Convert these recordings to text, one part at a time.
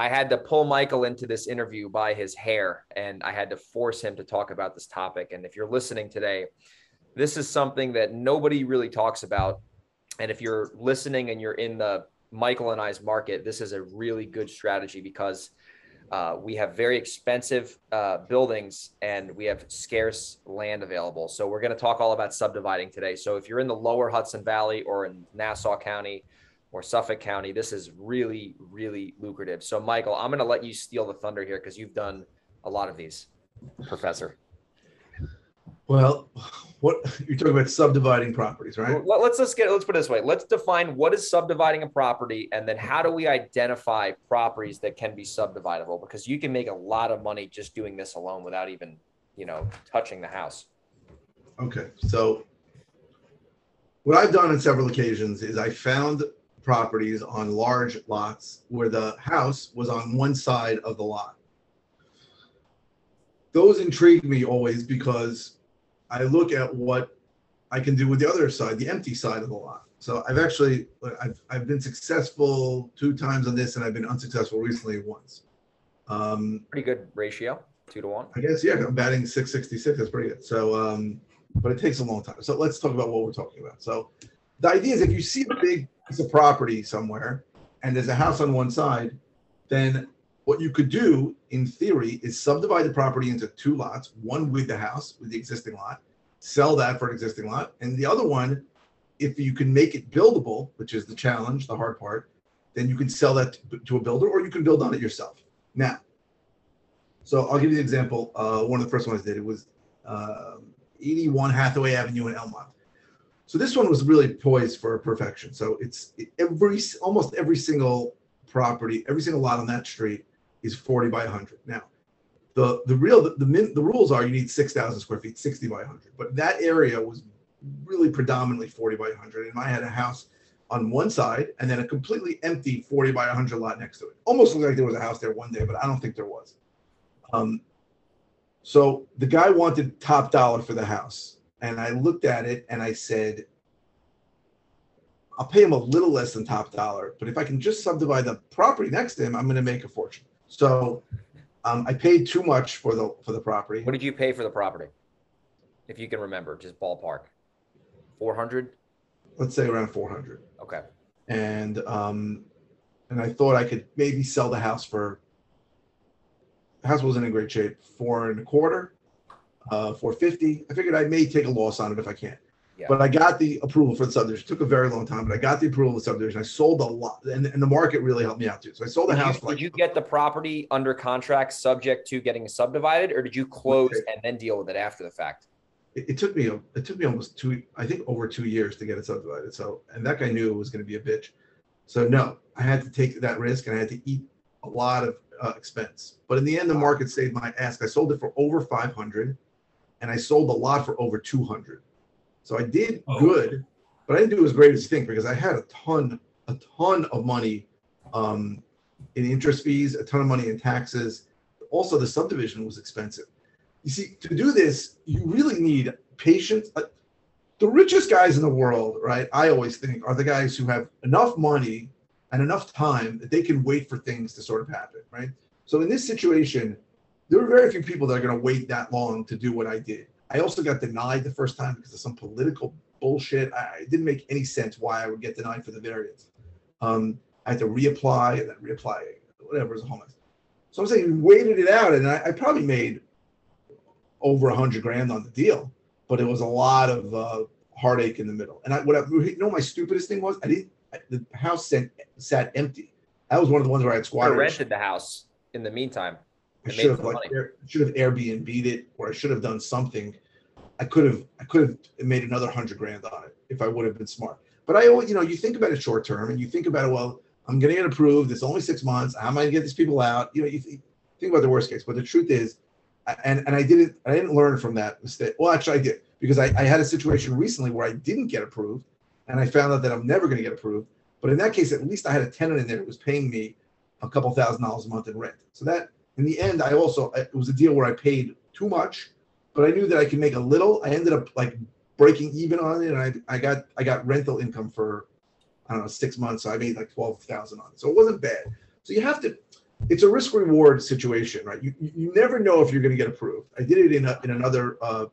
I had to pull Michael into this interview by his hair and I had to force him to talk about this topic. And if you're listening today, this is something that nobody really talks about. And if you're listening and you're in the Michael and I's market, this is a really good strategy because uh, we have very expensive uh, buildings and we have scarce land available. So we're going to talk all about subdividing today. So if you're in the lower Hudson Valley or in Nassau County, or Suffolk County, this is really, really lucrative. So, Michael, I'm going to let you steal the thunder here because you've done a lot of these, Professor. Well, what you're talking about subdividing properties, right? Well, let's let's get let's put it this way. Let's define what is subdividing a property, and then how do we identify properties that can be subdividable? Because you can make a lot of money just doing this alone without even, you know, touching the house. Okay, so what I've done on several occasions is I found properties on large lots where the house was on one side of the lot. Those intrigue me always because I look at what I can do with the other side, the empty side of the lot. So I've actually I've I've been successful two times on this, and I've been unsuccessful recently once. Um, pretty good ratio, two to one. I guess yeah, I'm batting six sixty six. That's pretty good. So, um, but it takes a long time. So let's talk about what we're talking about. So the idea is if you see a big piece of property somewhere and there's a house on one side, then what you could do in theory is subdivide the property into two lots, one with the house, with the existing lot, sell that for an existing lot, and the other one, if you can make it buildable, which is the challenge, the hard part, then you can sell that to a builder or you can build on it yourself. Now, so I'll give you an example. Uh, one of the first ones I did it was uh, 81 Hathaway Avenue in Elmont. So this one was really poised for perfection. So it's every almost every single property, every single lot on that street is 40 by 100. Now, the the real the the, the rules are you need 6,000 square feet, 60 by 100. But that area was really predominantly 40 by 100, and I had a house on one side and then a completely empty 40 by 100 lot next to it. Almost looked like there was a house there one day, but I don't think there was. Um, so the guy wanted top dollar for the house and I looked at it and I said, I'll pay him a little less than top dollar, but if I can just subdivide the property next to him, I'm going to make a fortune. So um, I paid too much for the for the property. What did you pay for the property? If you can remember, just ballpark. Four hundred. Let's say around four hundred. Okay. And um, and I thought I could maybe sell the house for. The house wasn't in great shape. Four and a quarter uh, 450. I figured I may take a loss on it if I can. Yeah. But I got the approval for the subdivision. It took a very long time, but I got the approval of the subdivision. I sold a lot, and, and the market really helped me out too. So I sold the did house. You, did you get the property under contract subject to getting subdivided, or did you close okay. and then deal with it after the fact? It, it, took me it took me almost two, I think over two years to get it subdivided. So and that guy knew it was going to be a bitch. So no, I had to take that risk, and I had to eat a lot of uh, expense. But in the end, the market saved my ass. I sold it for over 500 and I sold a lot for over 200. So I did oh. good, but I didn't do as great as you think because I had a ton, a ton of money um, in interest fees, a ton of money in taxes. Also, the subdivision was expensive. You see, to do this, you really need patience. Uh, the richest guys in the world, right? I always think are the guys who have enough money and enough time that they can wait for things to sort of happen, right? So in this situation, there are very few people that are going to wait that long to do what I did. I also got denied the first time because of some political bullshit. I, it didn't make any sense why I would get denied for the variance. Um, I had to reapply and then reapply, whatever is a whole mess. So I'm saying we waited it out, and I, I probably made over a hundred grand on the deal, but it was a lot of uh, heartache in the middle. And I, what I, you know, my stupidest thing was I didn't. The house sat, empty. That was one of the ones where I had I squatted. rented the house in the meantime. I should have like air, should have Airbnb'd it, or I should have done something. I could have I could have made another hundred grand on it if I would have been smart. But I always, you know, you think about it short term, and you think about it. Well, I'm going to get approved. It's only six months. How am I going to get these people out? You know, you think, think about the worst case. But the truth is, and and I didn't I didn't learn from that mistake. Well, actually, I did because I, I had a situation recently where I didn't get approved, and I found out that I'm never going to get approved. But in that case, at least I had a tenant in there who was paying me a couple thousand dollars a month in rent. So that in the end, I also it was a deal where I paid too much, but I knew that I could make a little. I ended up like breaking even on it, and I I got I got rental income for I don't know six months, so I made like twelve thousand on it. So it wasn't bad. So you have to. It's a risk reward situation, right? You you never know if you're going to get approved. I did it in a, in another uh,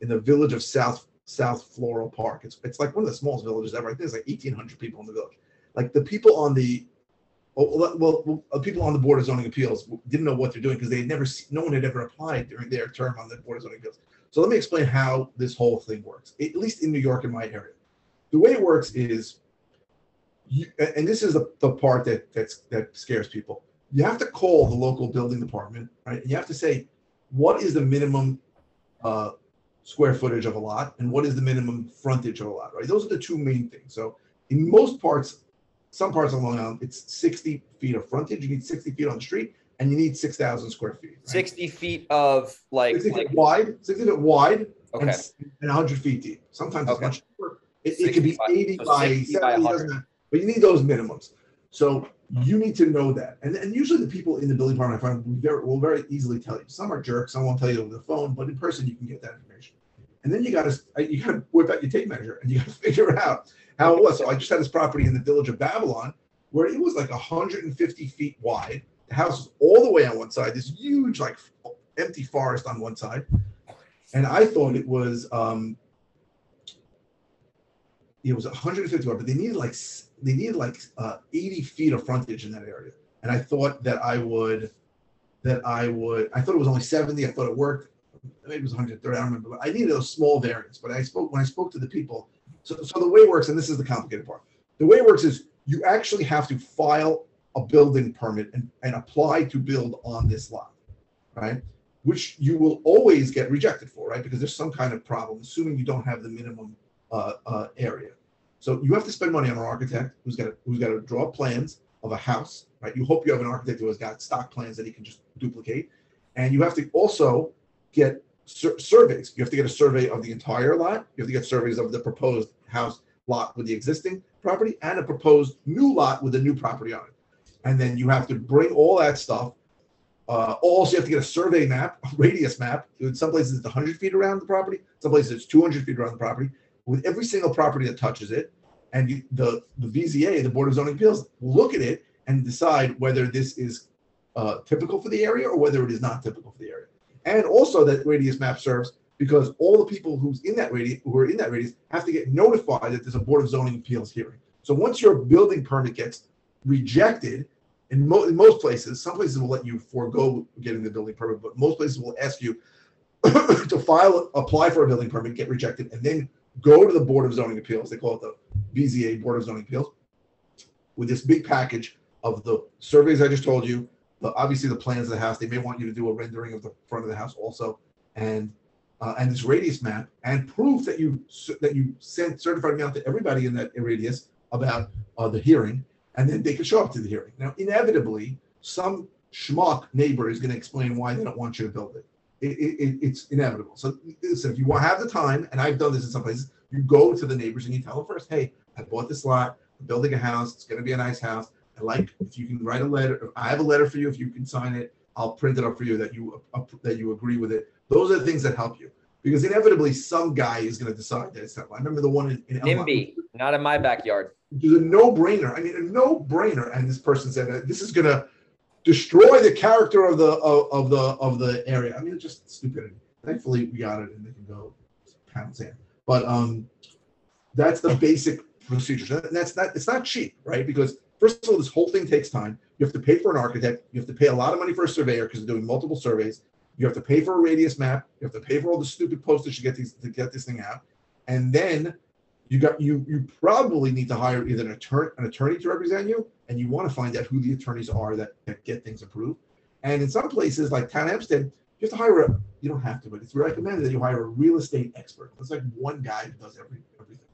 in the village of South South Floral Park. It's it's like one of the smallest villages ever. I think there's like eighteen hundred people in the village. Like the people on the well, well, well, uh, people on the board of zoning appeals didn't know what they're doing because they had never, se- no one had ever applied during their term on the board of zoning appeals. So let me explain how this whole thing works, at least in New York in my area. The way it works is, you, and this is the, the part that that's, that scares people. You have to call the local building department, right? And you have to say, what is the minimum uh, square footage of a lot, and what is the minimum frontage of a lot, right? Those are the two main things. So in most parts, some parts of Long Island, it's 60 feet of frontage. You need 60 feet on the street, and you need 6,000 square feet. right? 60 feet of like, 60 like feet wide, 60 feet wide, and, okay. s- and 100 feet deep. Sometimes it's much deeper. It, it could be 60 by- 80 so by 60 by 70, 100. doesn't matter. but you need those minimums. So mm-hmm. you need to know that. And, and usually the people in the building department I find will very, will very easily tell you. Some are jerks, some won't tell you over the phone, but in person you can get that information. And then you got to you got to whip out your tape measure and you got to figure out how it was. So I just had this property in the village of Babylon where it was like 150 feet wide. The house was all the way on one side, this huge like empty forest on one side, and I thought it was um, it was 150 wide, but they needed like they needed like uh, 80 feet of frontage in that area, and I thought that I would that I would I thought it was only 70. I thought it worked. Maybe it was 130. I don't remember. I needed a small variance. But I spoke when I spoke to the people. So, so the way it works, and this is the complicated part. The way it works is you actually have to file a building permit and, and apply to build on this lot, right? Which you will always get rejected for, right? Because there's some kind of problem, assuming you don't have the minimum uh, uh, area. So you have to spend money on an architect who's got who's got to draw plans of a house, right? You hope you have an architect who has got stock plans that he can just duplicate, and you have to also get sur- surveys. You have to get a survey of the entire lot. You have to get surveys of the proposed house lot with the existing property and a proposed new lot with a new property on it. And then you have to bring all that stuff. Uh, also, you have to get a survey map, a radius map. In some places, it's 100 feet around the property. Some places, it's 200 feet around the property. With every single property that touches it, and you, the the BZA, the Board of Zoning Appeals, look at it and decide whether this is uh, typical for the area or whether it is not typical for the area. And also, that radius map serves because all the people who's in that radius, who are in that radius, have to get notified that there's a Board of Zoning Appeals hearing. So once your building permit gets rejected, in, mo- in most places, some places will let you forego getting the building permit, but most places will ask you to file, apply for a building permit, get rejected, and then go to the Board of Zoning Appeals. They call it the BZA Board of Zoning Appeals with this big package of the surveys I just told you, the, obviously the plans of the house. They may want you to do a rendering of the front of the house also, and uh, and this radius map and proof that you that you sent certified mail to everybody in that radius about uh, the hearing, and then they can show up to the hearing. Now, inevitably, some schmuck neighbor is going to explain why they don't want you to build it. It, it, it- it's inevitable. So, listen, if you have the time, and I've done this in some places, you go to the neighbors and you tell them first, "Hey, I bought this lot. I'm building a house. It's going to be a nice house. I like if you can write a letter. I have a letter for you. If you can sign it, I'll print it up for you that you uh, that you agree with it. Those are the things that help you because inevitably some guy is going to decide that it's not. I remember the one in, in NIMBY, not in my backyard. is a no-brainer. I mean, a no-brainer. And this person said that this is going to destroy the character of the of, of the of the area. I mean, it's just stupidity. Thankfully, we got it, and they can go pound sand. But um, that's the basic procedures. And that's not it's not cheap, right? Because first of all, this whole thing takes time. You have to pay for an architect. You have to pay a lot of money for a surveyor because they're doing multiple surveys. You have to pay for a radius map. You have to pay for all the stupid postage to get these to get this thing out. And then you got you you probably need to hire either an attorney an attorney to represent you, and you want to find out who the attorneys are that, that get things approved. And in some places like Town Hempstead, you have to hire a you don't have to, but it's recommended that you hire a real estate expert. It's like one guy who does every everything.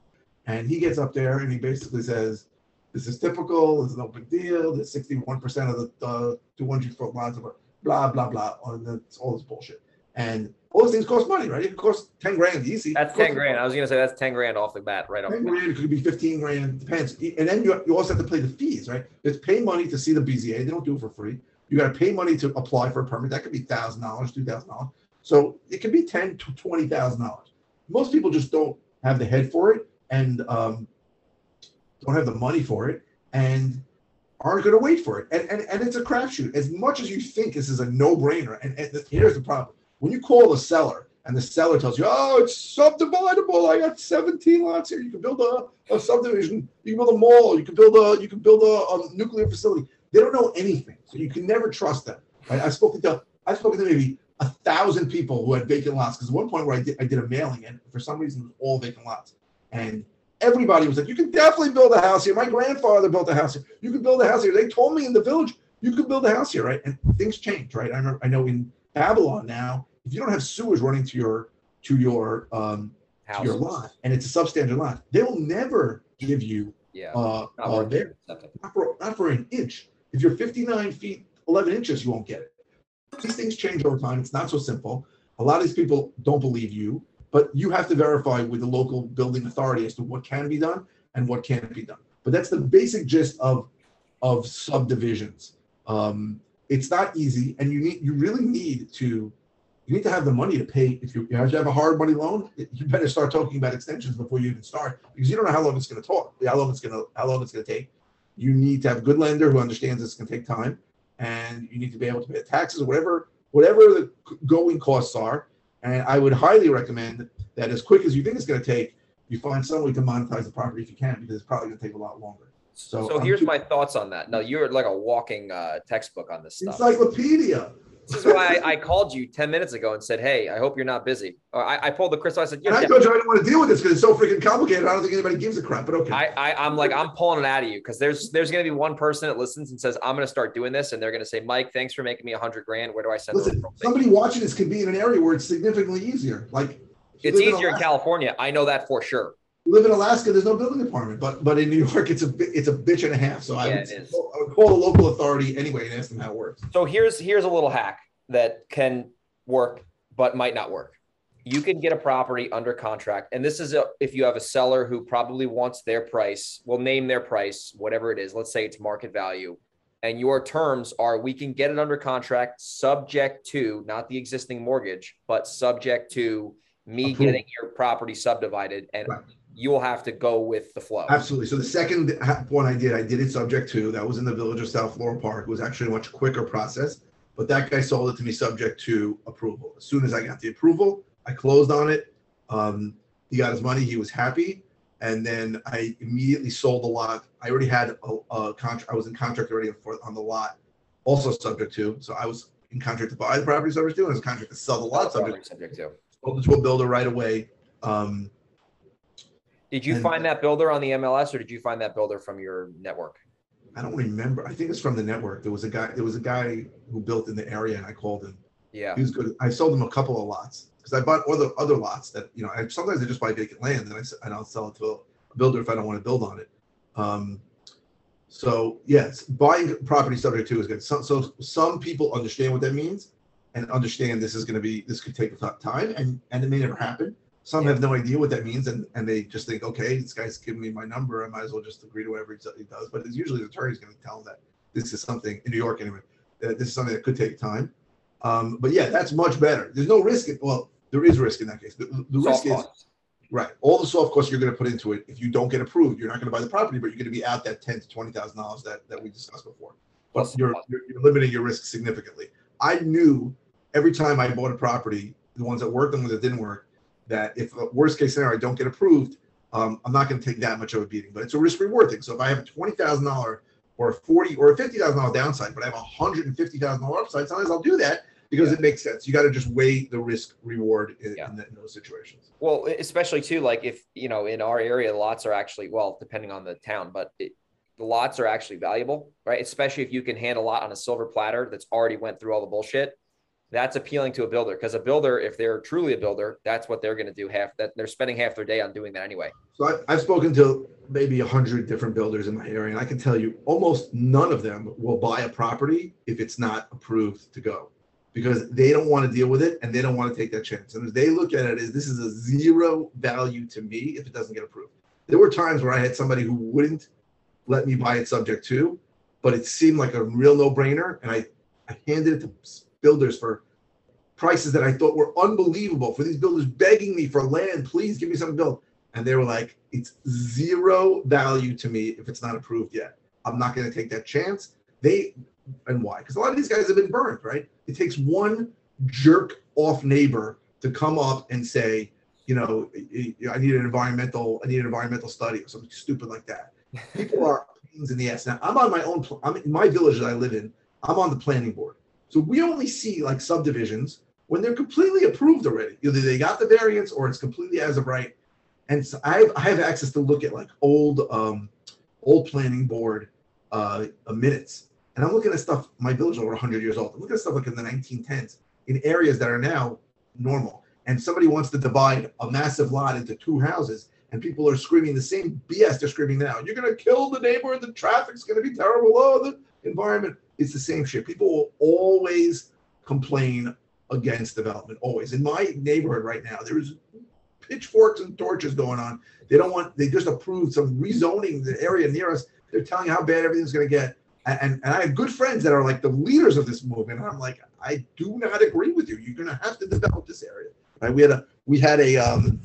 And he gets up there and he basically says, This is typical, it's no big deal, there's 61% of the uh, 200 foot lots of blah blah blah. And that's all this bullshit. And all those things cost money, right? It costs 10 grand easy. That's 10 grand. I was going to say that's 10 grand off the bat, right? off. 10 grand, it could be 15 grand, depends. And then you, you also have to pay the fees, right? It's pay money to see the BZA. They don't do it for free. You got to pay money to apply for a permit. That could be $1,000, $2,000. So it could be ten to $20,000. Most people just don't have the head for it and um, don't have the money for it and aren't going to wait for it. And, and, and it's a crapshoot. As much as you think this is a no brainer, and, and here's the problem when you call the seller and the seller tells you, oh, it's subdividable. I got 17 lots here. You can build a, a subdivision. You can build a mall. You can build a you can build a, a nuclear facility. They don't know anything, so you can never trust them. Right? I've spoken to I've spoken to maybe a thousand people who had vacant lots because at one point where I did I did a mailing and for some reason it was all vacant lots and everybody was like, you can definitely build a house here. My grandfather built a house here. You can build a house here. They told me in the village you could build a house here, right? And things change, right? I remember I know in Babylon now if you don't have sewers running to your to your um to your lot and it's a substandard lot, they will never give you yeah uh, not, uh, there, not, for, not for an inch. If you're 59 feet 11 inches, you won't get it. These things change over time. It's not so simple. A lot of these people don't believe you, but you have to verify with the local building authority as to what can be done and what can't be done. But that's the basic gist of of subdivisions. Um, it's not easy, and you need you really need to you need to have the money to pay. If you, you have to have a hard money loan, you better start talking about extensions before you even start because you don't know how long it's going to talk, how long it's going to, how long it's going to take. You need to have a good lender who understands it's going to take time, and you need to be able to pay the taxes, whatever, whatever the going costs are. And I would highly recommend that as quick as you think it's going to take, you find some way to monetize the property if you can, because it's probably going to take a lot longer. So, so here's my thoughts on that. Now you're like a walking uh, textbook on this stuff. Encyclopedia. This is why I, I, called you 10 minutes ago and said, Hey, I hope you're not busy. Or I, I pulled the crystal. I said, yeah, I told you I don't want to deal with this because it's so freaking complicated. I don't think anybody gives a crap, but okay. I, I, am like, I'm pulling it out of you because there's there's going to be one person that listens and says, I'm going to start doing this. And they're going to say, Mike, thanks for making me a hundred grand. Where do I send Listen, somebody watching this could be in an area where it's significantly easier. Like it's easier in, in California. I know that for sure live in Alaska, there's no building department, but but in New York, it's a it's a bitch and a half. So yeah, I, would, I would call the local authority anyway and ask them how it works. So here's here's a little hack that can work but might not work. You can get a property under contract, and this is a, if you have a seller who probably wants their price, will name their price, whatever it is. Let's say it's market value, and your terms are we can get it under contract subject to not the existing mortgage, but subject to me Approved. getting your property subdivided and right you will have to go with the flow. Absolutely. So the second one I did, I did it subject to that was in the village of South Floral Park. It was actually a much quicker process, but that guy sold it to me subject to approval. As soon as I got the approval, I closed on it. Um, he got his money. He was happy, and then I immediately sold the lot. I already had a, a contract. I was in contract already for on the lot, also subject to. So I was in contract to buy the property subject to, and I was contract to sell the lot subject, subject to. Sold it to a builder right away. Um, did you and, find that builder on the MLS or did you find that builder from your network? I don't remember. I think it's from the network. There was a guy. There was a guy who built in the area, and I called him. Yeah, he was good. I sold him a couple of lots because I bought other other lots that you know. I, sometimes I just buy vacant land and I and I'll sell it to a builder if I don't want to build on it. Um, so yes, buying property subject to is good. So, so some people understand what that means and understand this is going to be this could take a time and and it may never happen. Some have no idea what that means, and, and they just think, okay, this guy's giving me my number. I might as well just agree to whatever he does. But it's usually the attorney's going to tell them that this is something in New York anyway. That this is something that could take time. Um, but yeah, that's much better. There's no risk. In, well, there is risk in that case. The, the risk is right. All the soft costs you're going to put into it. If you don't get approved, you're not going to buy the property, but you're going to be out that ten to twenty thousand dollars that that we discussed before. But you're, you're you're limiting your risk significantly. I knew every time I bought a property, the ones that worked and the ones that didn't work, that if a worst case scenario I don't get approved, um, I'm not going to take that much of a beating. But it's a risk reward thing. So if I have a twenty thousand dollar or a forty or a fifty thousand dollar downside, but I have a hundred and fifty thousand dollar upside, sometimes I'll do that because Yeah. it makes sense. You got to just weigh the risk reward in, Yeah. in, in those situations. Well, especially too, like if you know, in our area, lots are actually well, depending on the town, but it, the lots are actually valuable, right? Especially if you can hand a lot on a silver platter that's already went through all the bullshit. That's appealing to a builder because a builder, if they're truly a builder, that's what they're going to do. Half that they're spending half their day on doing that anyway. So I, I've spoken to maybe a hundred different builders in my area, and I can tell you almost none of them will buy a property if it's not approved to go, because they don't want to deal with it and they don't want to take that chance. And as they look at it as this is a zero value to me if it doesn't get approved. There were times where I had somebody who wouldn't let me buy it subject to, but it seemed like a real no-brainer, and I, I handed it to builders for prices that I thought were unbelievable for these builders begging me for land, please give me something to build. And they were like, it's zero value to me if it's not approved yet. I'm not going to take that chance. They, and why? Because a lot of these guys have been burned, right? It takes one jerk off neighbor to come up and say, you know, I need an environmental, I need an environmental study or something stupid like that. People are pains in the ass. Now, I'm on my own, I'm in my village that I live in, I'm on the planning board. So we only see like subdivisions when they're completely approved already. Either they got the variance or it's completely as of right. And so I have, I have access to look at like old um old planning board uh minutes. And I'm looking at stuff, my village is over 100 years old. I'm looking at stuff like in the 1910s in areas that are now normal. And somebody wants to divide a massive lot into two houses, and people are screaming the same BS they're screaming now. You're going to kill the neighbor, the traffic's going to be terrible. Oh, the environment. is the same shit. People will always complain against development, always. In my neighborhood right now, there's pitchforks and torches going on. They don't want, they just approved some rezoning the area near us. They're telling how bad everything's going to get. And, and, and I have good friends that are like the leaders of this movement. And I'm like, I do not agree with you. You're going to have to develop this area. Right? We had a, we had a, um,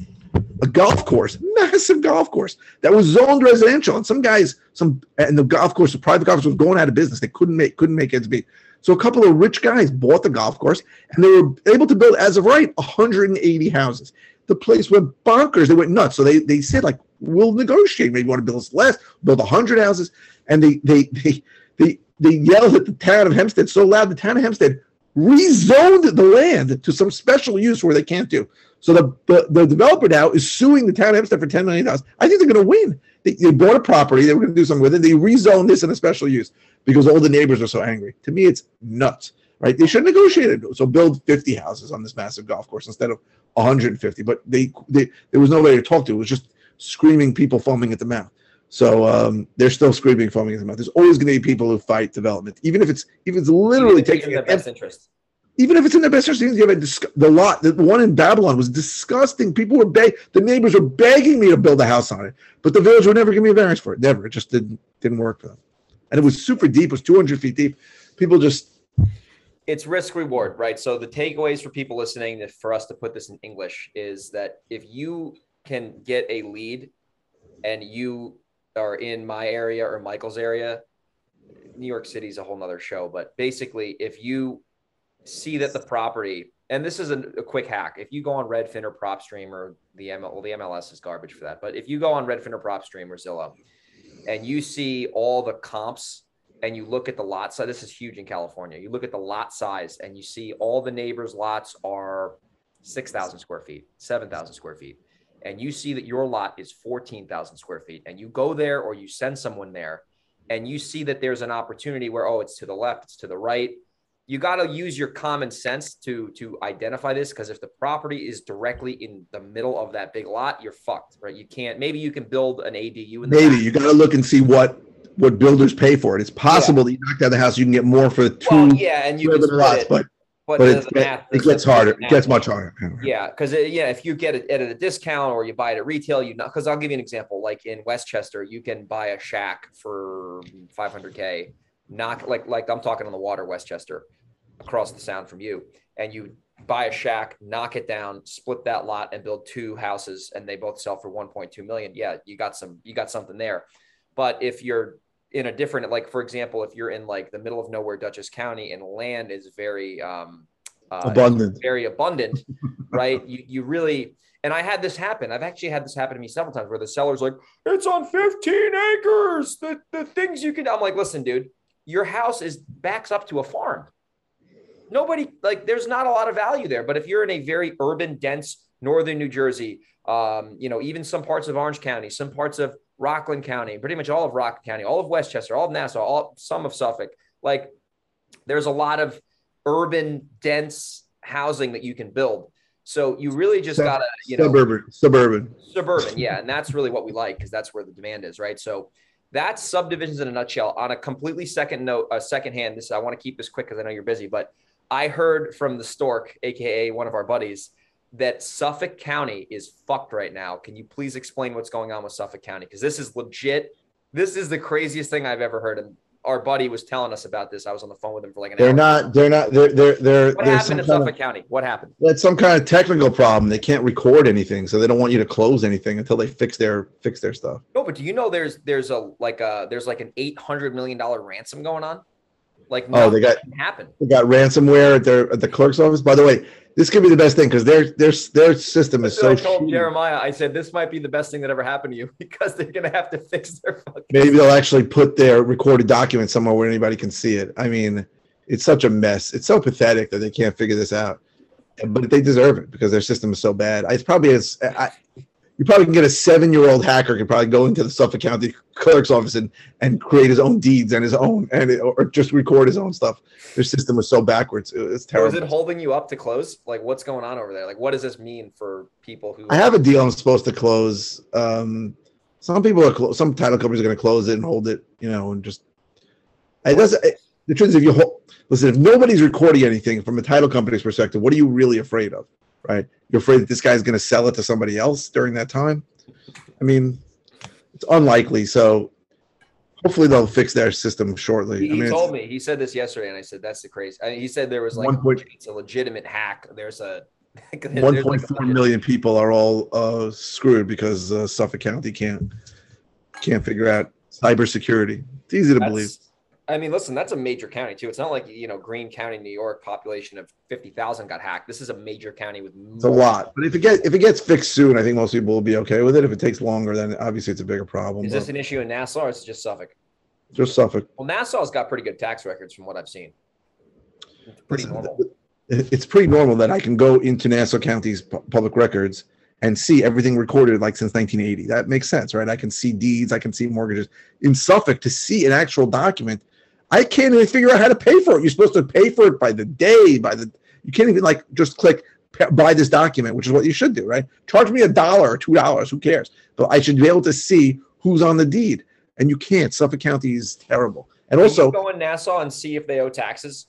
a golf course, massive golf course that was zoned residential. And some guys, some, and the golf course, the private golf course was going out of business. They couldn't make, couldn't make ends meet. So a couple of rich guys bought the golf course and they were able to build, as of right, 180 houses. The place went bonkers. They went nuts. So they, they said, like, we'll negotiate. Maybe want to build less, build 100 houses. And they, they, they, they, they yelled at the town of Hempstead so loud, the town of Hempstead rezoned the land to some special use where they can't do. So the, the, the developer now is suing the town of Hempstead for $10 million. I think they're going to win. They, they bought a property. They were going to do something with it. They rezoned this in a special use because all the neighbors are so angry. To me, it's nuts, right? They should negotiate it. So build 50 houses on this massive golf course instead of 150. But they, they there was nobody to talk to. It was just screaming people foaming at the mouth. So um, they're still screaming, foaming at the mouth. There's always going to be people who fight development, even if it's even if it's literally taking their best interest. Even if it's in their best interest, you have a the lot, the one in Babylon was disgusting. People were beg, the neighbors were begging me to build a house on it, but the village would never give me a variance for it. Never, it just didn't didn't work for them. And it was super deep, it was 200 feet deep. People just it's risk reward, right? So the takeaways for people listening, for us to put this in English, is that if you can get a lead and you are in my area or Michael's area, New York City is a whole nother show. But basically, if you see that the property, and this is a, a quick hack, if you go on Redfin or PropStream or the ML, well, the MLS is garbage for that. But if you go on Redfin or PropStream or Zillow, and you see all the comps and you look at the lot size, this is huge in California. You look at the lot size and you see all the neighbors' lots are 6,000 square feet, 7,000 square feet. And you see that your lot is 14,000 square feet. And you go there or you send someone there and you see that there's an opportunity where, oh, it's to the left, it's to the right. You got to use your common sense to to identify this because if the property is directly in the middle of that big lot, you're fucked, right? You can't. Maybe you can build an ADU in the maybe back. you got to look and see what what builders pay for it. It's possible that you knock down the house, you can get more for two Well, yeah, and you can lots, it, but but, but it, math it gets harder. It gets much harder. Yeah, because uh, yeah, if you get it at a discount or you buy it at retail, you know. Because I'll give you an example. Like in Westchester, you can buy a shack for 500k. Knock like like I'm talking on the water, Westchester, across the sound from you, and you buy a shack, knock it down, split that lot, and build two houses, and they both sell for 1.2 million. Yeah, you got some, you got something there. But if you're in a different, like for example, if you're in like the middle of nowhere, Dutchess County, and land is very um, uh, Abundant. very abundant, right? You you really and I had this happen. I've actually had this happen to me several times where the seller's like, "It's on 15 acres. The the things you can." I'm like, "Listen, dude, your house is backs up to a farm. nobody like there's not a lot of value there. But if you're in a very urban, dense northern New Jersey, um, you know, even some parts of Orange County, some parts of Rockland County, pretty much all of Rockland County, all of Westchester, all of Nassau, all some of Suffolk, like there's a lot of urban, dense housing that you can build. So you really just gotta, you know, suburban, suburban. suburban yeah and that's really what we like because that's where the demand is right so that's subdivisions in a nutshell. On a completely second note a uh, second hand this i want to keep this quick because i know you're busy but i heard from the stork aka one of our buddies that suffolk county is fucked right now. Can you please explain what's going on with suffolk county? Because this is legit this is the craziest thing i've ever heard and our buddy was telling us about this i was on the phone with him for like an hour. They're hour not. They're not. They're. They're. They're. what happened in suffolk of, county what happened that's some kind of technical problem. They can't record anything, so they don't want you to close anything until they fix their fix their stuff. No, but do you know there's there's a like a there's like an eight hundred million dollar ransom going on? Like Oh, they got- happened. They got ransomware at their at the clerk's office. By the way, this could be the best thing because their their their system is That's so. I told shitty. Jeremiah. I said this might be the best thing that ever happened to you because they're gonna have to fix their fucking. Maybe they'll actually put their recorded document somewhere where anybody can see it. I mean, it's such a mess. It's so pathetic that they can't figure this out. But they deserve it because their system is so bad. It's probably as I, you probably can get a seven-year-old hacker can probably go into the Suffolk County clerk's office and, and create his own deeds and his own and it, or just record his own stuff. Their system was so backwards. It- It's terrible. is it holding you up to close? Like, what's going on over there? Like, what does this mean for people who? I have a deal I'm supposed to close. Um, some people are clo- some title companies are going to close it and hold it, you know, and just. It doesn't. it- the truth is, if you hold, listen, if nobody's recording anything from a title company's perspective, what are you really afraid of, right? You're afraid that this guy's going to sell it to somebody else during that time. I mean, it's unlikely. So, hopefully, they'll fix their system shortly. He, I he told me. He said this yesterday, and I said that's the crazy. I mean, he said there was like point- it's a legitimate hack. There's a One like point four legit- million people are all uh, screwed because uh, Suffolk County can't can't figure out cybersecurity. It's easy to That's- believe. I mean, listen, that's a major county too. It's not like you know Greene County, New York, population of fifty thousand got hacked. This is a major county with It's a lot, but if it gets if it gets fixed soon, I think most people will be okay with it. If it takes longer, then obviously it's a bigger problem. Is this an issue in Nassau or is it just Suffolk? just Suffolk. Well, Nassau's got pretty good tax records from what I've seen. It's pretty normal. It's pretty normal that I can go into Nassau County's public records and see everything recorded like since 1980. That makes sense, right? I can see deeds, I can see mortgages. In Suffolk, to see an actual document, I can't even figure out how to pay for it. You're supposed to pay for it by the day, by the you can't even like just click buy this document, which is what you should do, right? Charge me a dollar or two dollars, who cares? But I should be able to see who's on the deed, and you can't. Suffolk County is terrible, and Can also you go in Nassau and see if they owe taxes.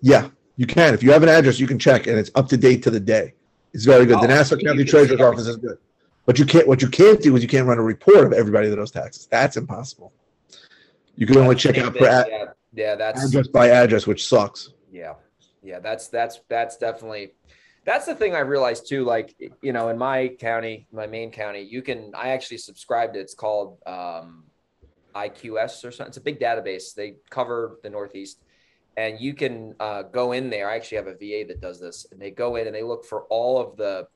Yeah, you can. If you have an address, you can check, and it's up to date to the day. It's very good. Oh, the Nassau County Treasurer's. Office is good, but you can't. What you can't do is you can't run a report of everybody that owes taxes. That's impossible. You can only check out for per a- yeah, yeah, that's address by address, which sucks. yeah, yeah. That's that's that's definitely that's the thing I realized too. Like you know, in my county, my main county, you can I actually subscribed. It's called um, IQS or something. It's a big database. They cover the Northeast, and you can uh, go in there. I actually have a VA that does this, and they go in and they look for all of the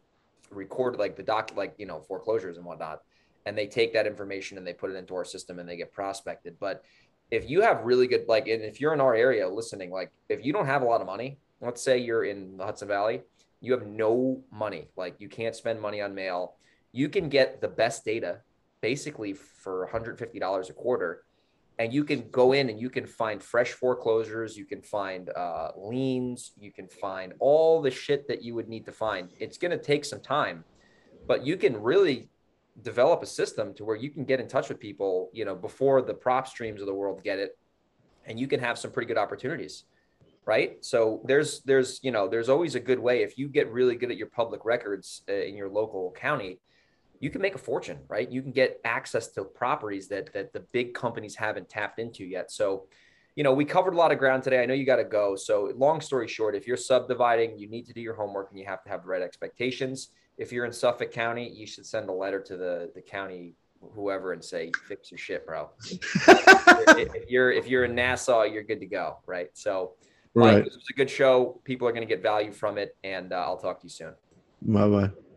recorded, like the doc, like you know, foreclosures and whatnot, and they take that information and they put it into our system and they get prospected. But if you have really good, like, and if you're in our area listening, like, if you don't have a lot of money, let's say you're in the Hudson Valley, you have no money, like, you can't spend money on mail, you can get the best data basically for $150 a quarter and you can go in and you can find fresh foreclosures you can find uh, liens you can find all the shit that you would need to find. It's going to take some time but you can really develop a system to where you can get in touch with people you know before the PropStreams of the world get it and you can have some pretty good opportunities right so there's there's you know there's always a good way if you get really good at your public records uh, in your local county you can make a fortune, right? You can get access to properties that that the big companies haven't tapped into yet. So, you know, we covered a lot of ground today. I know you got to go. So, long story short, if you're subdividing, you need to do your homework and you have to have the right expectations. If you're in Suffolk County, you should send a letter to the the county whoever and say fix your shit, bro. if you're if you're in Nassau, you're good to go, right? So, Mike, Right. this was a good show. People are going to get value from it, and uh, I'll talk to you soon. Bye bye.